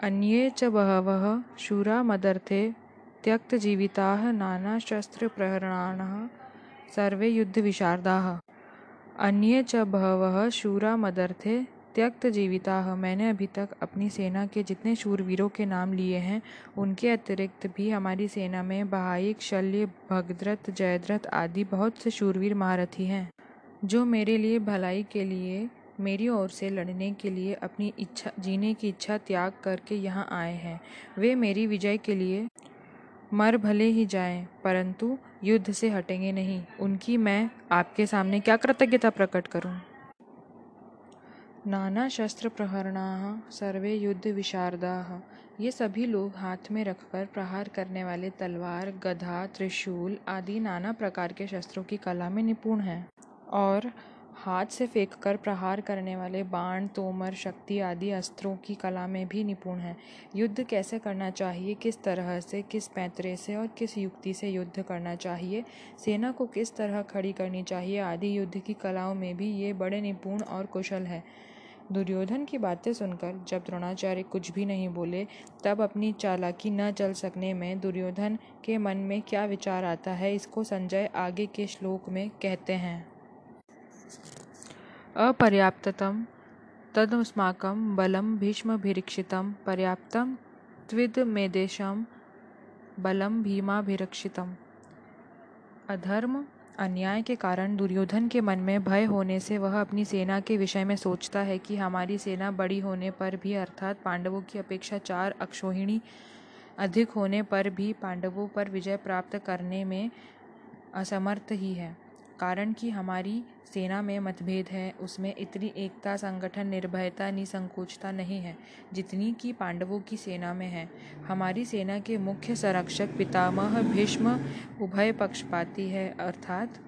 अन्ये च बहवः शूरा मदर्थे त्यक्तजीविताः नानाशस्त्रप्रहरणाः सर्वे युद्धविशारदाः। अन्ये च बहवः शूरा मदर्थे त्यक्तजीविताः, मैंने अभी तक अपनी सेना के जितने शूरवीरों के नाम लिए हैं, उनके अतिरिक्त भी हमारी सेना में बहाइक शल्य, भगद्रथ, जयद्रथ आदि बहुत से शूरवीर महारथी हैं, जो मेरे लिए भलाई के लिए मेरी ओर से लड़ने के लिए अपनी इच्छा, जीने की इच्छा त्याग करके यहाँ आए हैं। वे मेरी विजय के लिए मर भले ही जाएँ, परंतु युद्ध से हटेंगे नहीं। उनकी मैं आपके सामने क्या कृतज्ञता प्रकट करूँ? नाना शस्त्र प्रहरणाः, सर्वे युद्ध विशारदा। ये सभी लोग हाथ में रखकर प्रहार करने वाले तलवार, गधा, त्रिशूल आदि नाना प्रकार के शस्त्रों की कला में निपुण हैं। और हाथ से फेंककर प्रहार करने वाले बाण, तोमर, शक्ति आदि अस्त्रों की कला में भी निपुण हैं। युद्ध कैसे करना चाहिए? किस तरह से, किस पैंतरे से और किस युक्ति से युद्ध करना चाहिए? सेना को किस तरह खड़ी करनी चाहिए? आदि युद्ध की कलाओं में भी ये बड़े निपुण और कुशल है। दुर्योधन की बातें सुनकर, जब द्रोणाचार्य कुछ भी नहीं बोले, तब अपनी चालाकी न चल सकने में दुर्योधन के मन में क्या विचार आता है? इसको संजय आगे के श्लोक में कहते हैं। अपर्याप्ततं तदस्माकं बलं भीष्मभिरक्षितं, पर्याप्तं त्विदमेतेषां बलं भीमाभिरक्षितम्। अधर्म, अन्याय के कारण दुर्योधन के मन में भय होने से वह अपनी सेना के विषय में सोचता है कि हमारी सेना बड़ी होने पर भी, अर्थात पांडवों की अपेक्षा चार अक्षोहिणी अधिक होने पर भी, पांडवों पर विजय प्राप्त करने में असमर्थ ही है। कारण कि हमारी सेना में मतभेद है, उसमें इतनी एकता, संगठन, निर्भयता, निसंकोचता नहीं है, जितनी कि पांडवों की सेना में है। हमारी सेना के मुख्य संरक्षक पितामह भीष्म उभय पक्षपाती है, अर्थात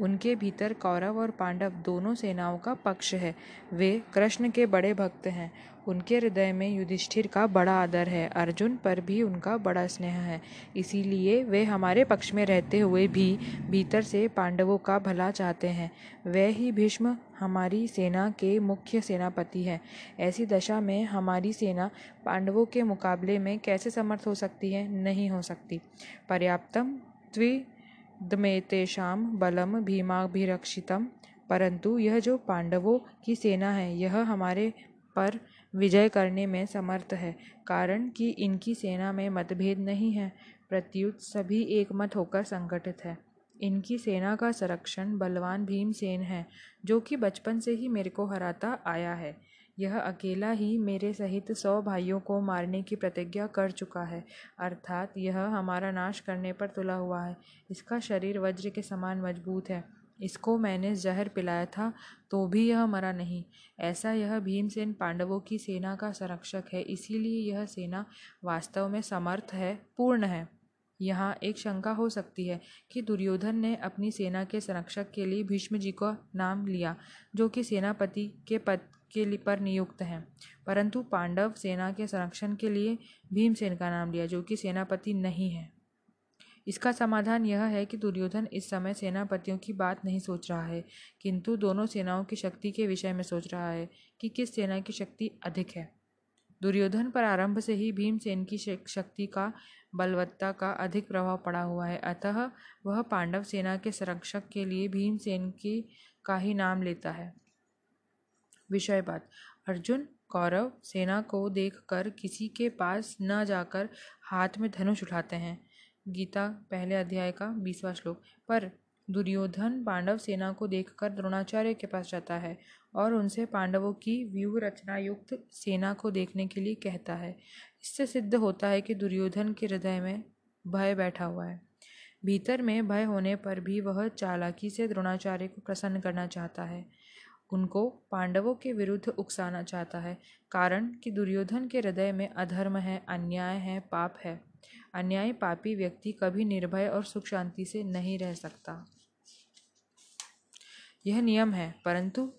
उनके भीतर कौरव और पांडव दोनों सेनाओं का पक्ष है। वे कृष्ण के बड़े भक्त हैं। उनके हृदय में युधिष्ठिर का बड़ा आदर है। अर्जुन पर भी उनका बड़ा स्नेह है। इसीलिए वे हमारे पक्ष में रहते हुए भी भीतर से पांडवों का भला चाहते हैं। वे ही भीष्म हमारी सेना के मुख्य सेनापति हैं। ऐसी दशा में हमारी सेना पांडवों के मुकाबले में कैसे समर्थ हो सकती है? नहीं हो सकती। पर्याप्तम द्विदमेतेषाम बलम भीमाभिरक्षितम। परंतु यह जो पांडवों की सेना है, यह हमारे पर विजय करने में समर्थ है, कारण कि इनकी सेना में मतभेद नहीं है। प्रत्युत सभी एक मत होकर संगठित है। इनकी सेना का संरक्षण बलवान भीमसेन है, जो कि बचपन से ही मेरे को हराता आया है। यह अकेला ही मेरे सहित सौ भाइयों को मारने की प्रतिज्ञा कर चुका है, अर्थात यह हमारा नाश करने पर तुला हुआ है। इसका शरीर वज्र के समान मज़बूत है। इसको मैंने जहर पिलाया था तो भी यह मरा नहीं। ऐसा यह भीमसेन पांडवों की सेना का संरक्षक है, इसीलिए यह सेना वास्तव में समर्थ है, पूर्ण है। यहाँ एक शंका हो सकती है कि दुर्योधन ने अपनी सेना के संरक्षक के लिए भीष्म जी का नाम लिया, जो कि सेनापति के पद के लिए पर नियुक्त हैं। परंतु पांडव सेना के संरक्षण के लिए भीमसेन का नाम लिया, जो कि सेनापति नहीं है। इसका समाधान यह है कि दुर्योधन इस समय सेनापतियों की बात नहीं सोच रहा है, किंतु दोनों सेनाओं की शक्ति के विषय में सोच रहा है कि किस सेना की शक्ति अधिक है। दुर्योधन पर आरंभ से ही भीमसेन की शक्ति का बलवत्ता का अधिक प्रभाव पड़ा हुआ है। अतः वह पांडव सेना के संरक्षक के लिए भीमसेन की का ही नाम लेता है। विषय बात। अर्जुन कौरव सेना को देखकर किसी के पास न जाकर हाथ में धनुष उठाते हैं। गीता, पहले अध्याय का बीसवा श्लोक। पर दुर्योधन पांडव सेना को देखकर द्रोणाचार्य के पास जाता है और उनसे पांडवों की व्यूह रचना युक्त सेना को देखने के लिए कहता है। इससे सिद्ध होता है कि दुर्योधन के हृदय में भय बैठा हुआ है। भीतर में भय होने पर भी वह चालाकी से द्रोणाचार्य को प्रसन्न करना चाहता है। उनको पांडवों के विरुद्ध उकसाना चाहता है, कारण कि दुर्योधन के हृदय में अधर्म है, अन्याय है, पाप है। अन्यायी पापी व्यक्ति कभी निर्भय और सुख शांति से नहीं रह सकता। यह नियम है, परंतु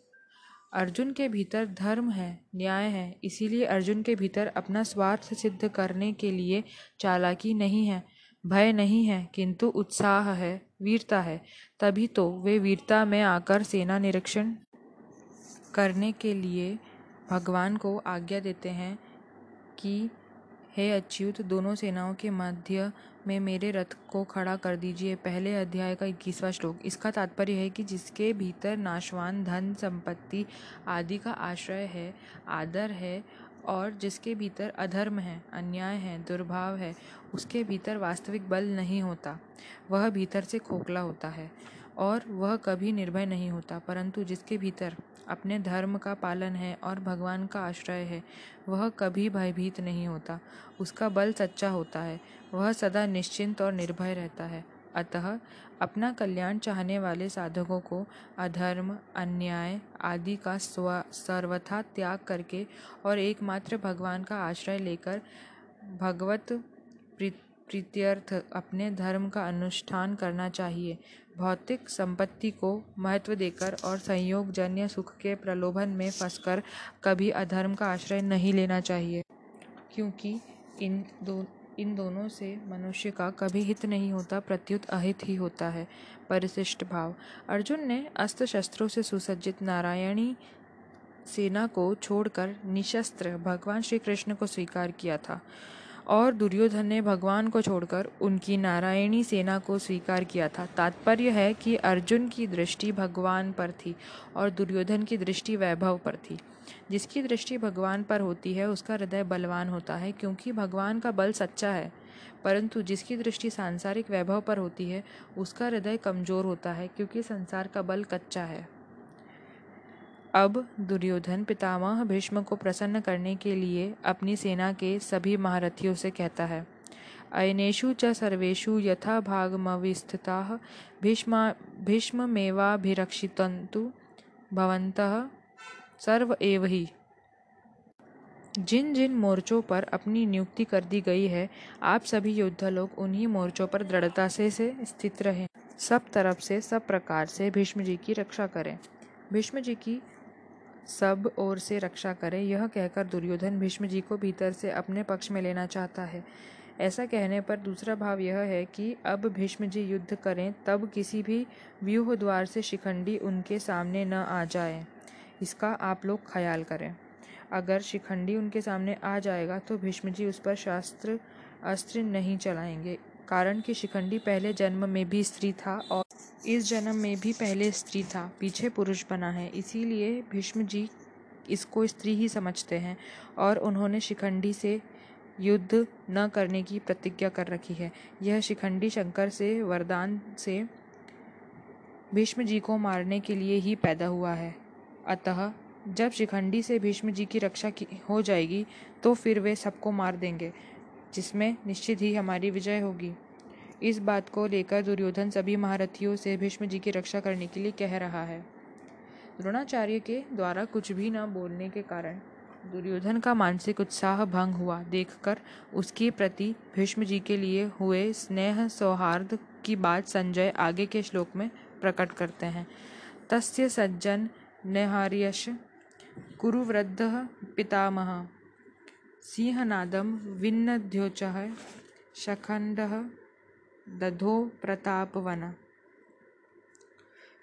अर्जुन के भीतर धर्म है, न्याय है, इसीलिए अर्जुन के भीतर अपना स्वार्थ सिद्ध करने के लिए चालाकी नहीं है, भय नहीं है, किंतु उत्साह है, वीरता है। तभी तो वे वीरता में आकर सेना निरीक्षण करने के लिए भगवान को आज्ञा देते हैं कि हे अच्युत, दोनों सेनाओं के मध्य में मेरे रथ को खड़ा कर दीजिए। पहले अध्याय का इक्कीसवां श्लोक। इसका तात्पर्य है कि जिसके भीतर नाशवान, धन, संपत्ति आदि का आश्रय है, आदर है और जिसके भीतर अधर्म है, अन्याय है, दुर्भाव है, उसके भीतर वास्तविक बल नहीं होता। वह भीतर से खोखला होता है और वह कभी निर्भय नहीं होता, परंतु जिसके भीतर अपने धर्म का पालन है और भगवान का आश्रय है, वह कभी भयभीत नहीं होता। उसका बल सच्चा होता है, वह सदा निश्चिंत और निर्भय रहता है। अतः, अपना कल्याण चाहने वाले साधकों को अधर्म, अन्याय आदि का स्व, सर्वथा त्याग करके और एकमात्र भगवान का आश्रय लेकर भगवत प्रीत्यर्थ अपने धर्म का अनुष्ठान करना चाहिए। भौतिक संपत्ति को महत्व देकर और संयोग जन्य सुख के प्रलोभन में फंसकर कभी अधर्म का आश्रय नहीं लेना चाहिए, क्योंकि इन दो, इन दोनों से मनुष्य का कभी हित नहीं होता, प्रत्युत अहित ही होता है। परिशिष्ट भाव। अर्जुन ने अस्त्र शस्त्रों से सुसज्जित नारायणी सेना को छोड़कर निशस्त्र भगवान श्री कृष्ण को स्वीकार किया था। और दुर्योधन ने भगवान को छोड़कर उनकी नारायणी सेना को स्वीकार किया था। तात्पर्य है कि अर्जुन की दृष्टि भगवान पर थी और दुर्योधन की दृष्टि वैभव पर थी। जिसकी दृष्टि भगवान पर होती है, उसका हृदय बलवान होता है, क्योंकि भगवान का बल सच्चा है। परंतु जिसकी दृष्टि सांसारिक वैभव पर होती है, उसका हृदय कमज़ोर होता है, क्योंकि संसार का बल कच्चा है। अब दुर्योधन पितामह भीष्म को प्रसन्न करने के लिए अपनी सेना के सभी महारथियों से कहता है अयनेषु च सर्वेशु यथा भागमविस्थिताः भीष्मा भीष्ममेवाभिरक्षितन्तु भवन्तः सर्व एव ही। जिन जिन मोर्चों पर अपनी नियुक्ति कर दी गई है आप सभी योद्धा लोग उन्हीं मोर्चों पर दृढ़ता से, से स्थित रहें। सब तरफ़ से सब प्रकार से भीष्म जी की रक्षा करें। भीष्म जी की सब ओर से रक्षा करें। यह कहकर दुर्योधन भीष्म जी को भीतर से अपने पक्ष में लेना चाहता है। ऐसा कहने पर दूसरा भाव यह है कि अब भीष्म जी युद्ध करें, तब किसी भी व्यूह द्वार से शिखंडी उनके सामने न आ जाए। इसका आप लोग ख्याल करें। अगर शिखंडी उनके सामने आ जाएगा तो भीष्म जी उस पर शास्त्र, अस्त्र नहीं चलाएँगे। कारण कि शिखंडी पहले जन्म में भी स्त्री था और इस जन्म में भी पहले स्त्री था, पीछे पुरुष बना है। इसीलिए भीष्म जी इसको स्त्री ही समझते हैं और उन्होंने शिखंडी से युद्ध न करने की प्रतिज्ञा कर रखी है। यह शिखंडी शंकर से वरदान से भीष्म जी को मारने के लिए ही पैदा हुआ है। अतः जब शिखंडी से भीष्म जी की रक्षा की हो जाएगी तो फिर वे सबको मार देंगे। जिसमें निश्चित ही हमारी विजय होगी। इस बात को लेकर दुर्योधन सभी महारथियों से भीष्म जी की रक्षा करने के लिए कह रहा है। द्रोणाचार्य के द्वारा कुछ भी न बोलने के कारण दुर्योधन का मानसिक उत्साह भंग हुआ। देखकर उसके प्रति भीष्म जी के लिए हुए स्नेह सौहार्द की बात संजय आगे के श्लोक में प्रकट करते हैं। तस्य सज्जन नेहार्यश कुरुवृद्ध पितामह। सिंहनादम विन्नद्योच शखंड दधो प्रतापवन।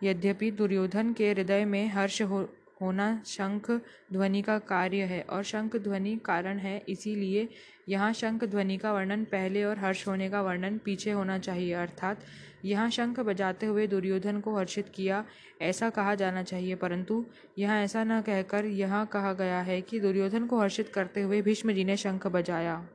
यद्यपि दुर्योधन के हृदय में हर्ष हो होना शंख ध्वनि का कार्य है और शंख ध्वनि कारण है, इसीलिए यहाँ शंख ध्वनि का वर्णन पहले और हर्ष होने का वर्णन पीछे होना चाहिए। अर्थात, यहाँ शंख बजाते हुए दुर्योधन को हर्षित किया, ऐसा कहा जाना चाहिए। परंतु, यहाँ ऐसा न कहकर यह कहा गया है कि दुर्योधन को हर्षित करते हुए भीष्म जी ने शंख बजाया।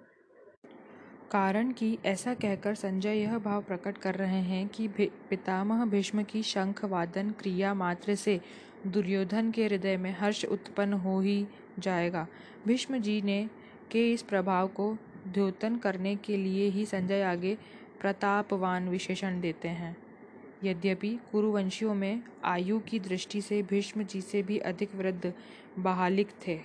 कारण कि ऐसा कहकर संजय यह भाव प्रकट कर रहे हैं कि पितामह भीष्म की शंख वादन क्रिया मात्र से दुर्योधन के हृदय में हर्ष उत्पन्न हो ही जाएगा। भीष्म जी ने के इस प्रभाव को द्योतन करने के लिए ही संजय आगे प्रतापवान विशेषण देते हैं। यद्यपि कुरुवंशियों में आयु की दृष्टि से भीष्म जी से भी अधिक वृद्ध बहालिक थे,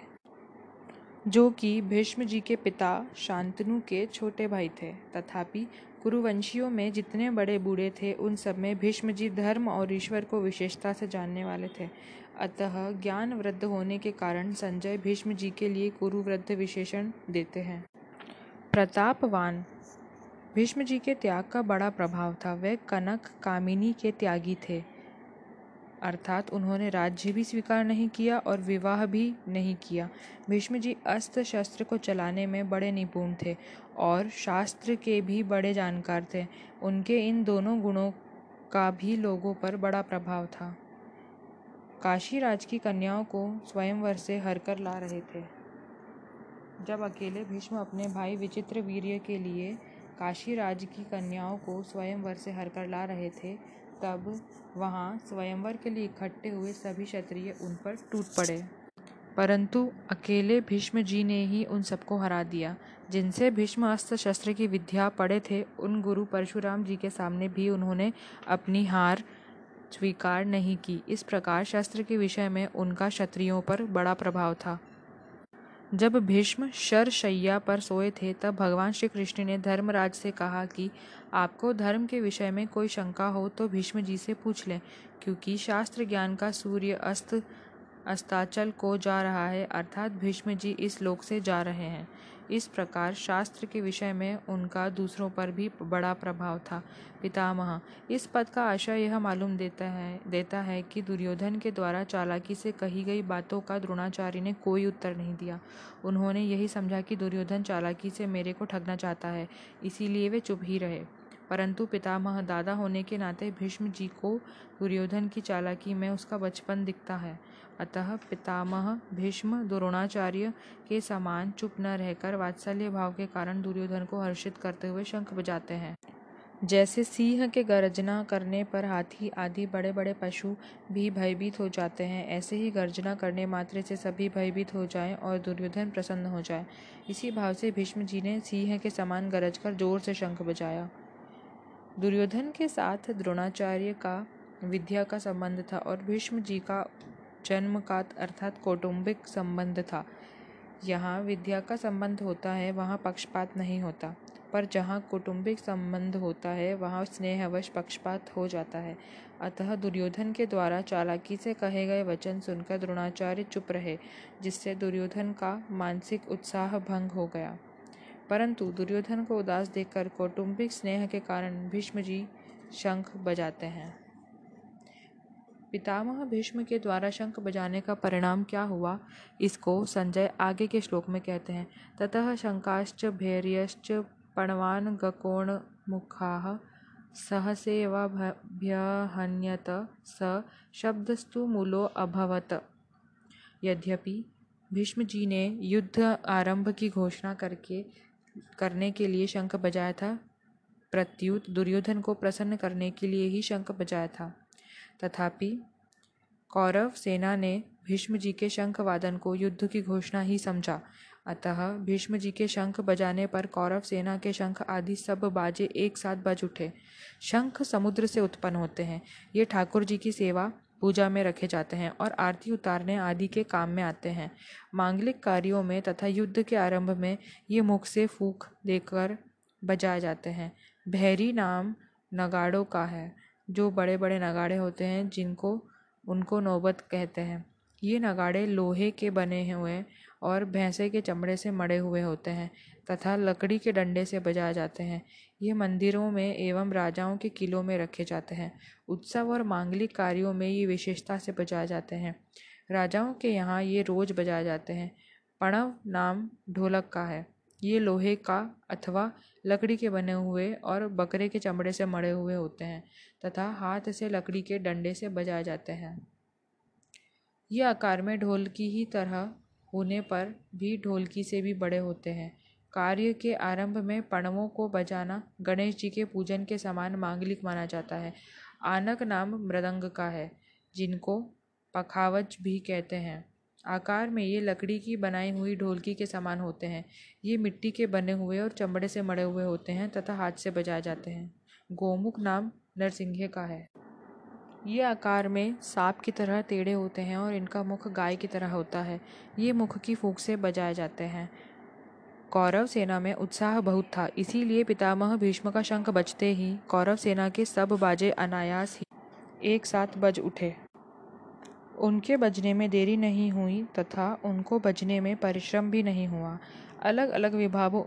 जो कि भीष्म जी के पिता शांतनु के छोटे भाई थे। तथापि कुरुवंशियों में जितने बड़े बूढ़े थे, उन सब में भीष्म जी धर्म और ईश्वर को विशेषता से जानने वाले थे। अतः ज्ञान वृद्ध होने के कारण संजय भीष्म जी के लिए कुरुवृद्ध विशेषण देते हैं। प्रतापवान। भीष्म जी के त्याग का बड़ा प्रभाव था। वे कनक, कामिनी के त्यागी थे। अर्थात उन्होंने राज्य भी स्वीकार नहीं किया और विवाह भी नहीं किया। भीष्म जी अस्त्र शस्त्र को चलाने में बड़े निपुण थे और शास्त्र के भी बड़े जानकार थे। उनके इन दोनों गुणों का भी लोगों पर बड़ा प्रभाव था। काशी राज की कन्याओं को स्वयंवर से हरकर ला रहे थे। जब अकेले भीष्म अपने भाई विचित्र वीर्य के लिए काशी राज की कन्याओं को स्वयंवर से हरकर ला रहे थे तब वहाँ स्वयंवर के लिए इकट्ठे हुए सभी क्षत्रिय उन पर टूट पड़े। परंतु अकेले भीष्म जी ने ही उन सबको हरा दिया। जिनसे भीष्म अस्त्र शस्त्र की विद्या पढ़े थे, उन गुरु परशुराम जी के सामने भी उन्होंने अपनी हार स्वीकार नहीं की। इस प्रकार शस्त्र के विषय में उनका क्षत्रियों पर बड़ा प्रभाव था। जब भीष्म शरशैया पर सोए थे, तब भगवान श्री कृष्ण ने धर्मराज से कहा कि आपको धर्म के विषय में कोई शंका हो तो भीष्म जी से पूछ लें, क्योंकि शास्त्र ज्ञान का सूर्य अस्त, अस्ताचल को जा रहा है, अर्थात भीष्म जी इस लोक से जा रहे हैं। इस प्रकार शास्त्र के विषय में उनका दूसरों पर भी बड़ा प्रभाव था। पितामह, इस पद का आशय यह मालूम देता है देता है कि दुर्योधन के द्वारा चालाकी से कही गई बातों का द्रोणाचार्य ने कोई उत्तर नहीं दिया। उन्होंने यही समझा कि दुर्योधन चालाकी से मेरे को ठगना चाहता है, इसीलिए वे चुप ही रहे। परंतु पितामह दादा होने के नाते भीष्म जी को दुर्योधन की चालाकी में उसका बचपन दिखता है। अतः पितामह भीष्म द्रोणाचार्य के समान चुप न रहकर वात्सल्य भाव के कारण दुर्योधन को हर्षित करते हुए शंख बजाते हैं। जैसे सिंह के गर्जना करने पर हाथी आदि बड़े बड़े पशु भी भयभीत हो जाते हैं, ऐसे ही गर्जना करने मात्र से सभी भयभीत हो जाएँ और दुर्योधन प्रसन्न हो जाए। इसी भाव से भीष्म जी ने सिंह के समान गरज कर ज़ोर से शंख बजाया। दुर्योधन के साथ द्रोणाचार्य का विद्या का संबंध था और भीष्म जी का जन्म का अर्थात कौटुंबिक संबंध था। यहाँ विद्या का संबंध होता है, वहाँ पक्षपात नहीं होता। पर जहाँ कौटुंबिक संबंध होता है, वहाँ स्नेहवश पक्षपात हो जाता है। अतः दुर्योधन के द्वारा चालाकी से कहे गए वचन सुनकर द्रोणाचार्य चुप रहे, जिससे दुर्योधन का मानसिक उत्साह भंग हो गया। परंतु दुर्योधन को उदास देखकर कौटुंबिक स्नेह के कारण भीष्म जी शंख बजाते हैं। पितामह भीष्म के द्वारा शंख बजाने का परिणाम क्या हुआ, इसको संजय आगे के श्लोक में कहते हैं। ततः शंकाश्च भैर्यश्च पणवान गकोण मुखा सहसेवाभ्यहन्यत स शब्दस्तु मूलो अभवत। यद्यपि भीष्म जी ने युद्ध आरंभ की घोषणा करके करने के लिए शंख बजाया था। प्रत्युत दुर्योधन को प्रसन्न करने के लिए ही शंख बजाया था। तथापि कौरव सेना ने भीष्म जी के शंख वादन को युद्ध की घोषणा ही समझा। अतः भीष्म जी के शंख बजाने पर कौरव सेना के शंख आदि सब बाजे एक साथ बज उठे। शंख समुद्र से उत्पन्न होते हैं। ये ठाकुर जी की सेवा पूजा में रखे जाते हैं और आरती उतारने आदि के काम में आते हैं। मांगलिक कार्यों में तथा युद्ध के आरंभ में ये मुख से फूक देकर बजाए जाते हैं। भैरी नाम नगाड़ों का है, जो बड़े बड़े नगाड़े होते हैं, जिनको, उनको नौबत कहते हैं। ये नगाड़े लोहे के बने हुए और भैंसे के चमड़े से मड़े हुए होते हैं तथा लकड़ी के डंडे से बजाए जाते हैं। ये मंदिरों में एवं राजाओं के किलों में रखे जाते हैं। उत्सव और मांगलिक कार्यों में ये विशेषता से बजाए जाते हैं। राजाओं के यहाँ ये रोज बजाए जाते हैं। पणव नाम ढोलक का है। ये लोहे का अथवा लकड़ी के बने हुए और बकरे के चमड़े से मड़े हुए होते हैं तथा हाथ से लकड़ी के डंडे से बजाए जाते हैं। ये आकार में ढोल की ही तरह होने पर भी ढोलकी से भी बड़े होते हैं। कार्य के आरंभ में पणवों को बजाना गणेश जी के पूजन के समान मांगलिक माना जाता है। आनक नाम मृदंग का है, जिनको पखावज भी कहते हैं। आकार में ये लकड़ी की बनाई हुई ढोलकी के समान होते हैं। ये मिट्टी के बने हुए और चमड़े से मड़े हुए होते हैं तथा हाथ से बजाए जाते हैं। गोमुख नाम नरसिंह का है। ये आकार में सांप की तरह टेढ़े होते हैं और इनका मुख गाय की तरह होता है। ये मुख की फूक से बजाए जाते हैं। कौरव सेना में उत्साह बहुत था, इसीलिए पितामह भीष्म का शंख बजते ही कौरव सेना के सब बाजे अनायास ही एक साथ बज उठे। उनके बजने में देरी नहीं हुई तथा उनको बजने में परिश्रम भी नहीं हुआ। अलग अलग विभागों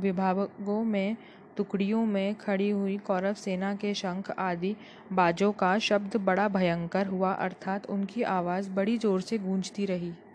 विभागों में टुकड़ियों में खड़ी हुई कौरव सेना के शंख आदि बाजों का शब्द बड़ा भयंकर हुआ, अर्थात उनकी आवाज़ बड़ी ज़ोर से गूंजती रही।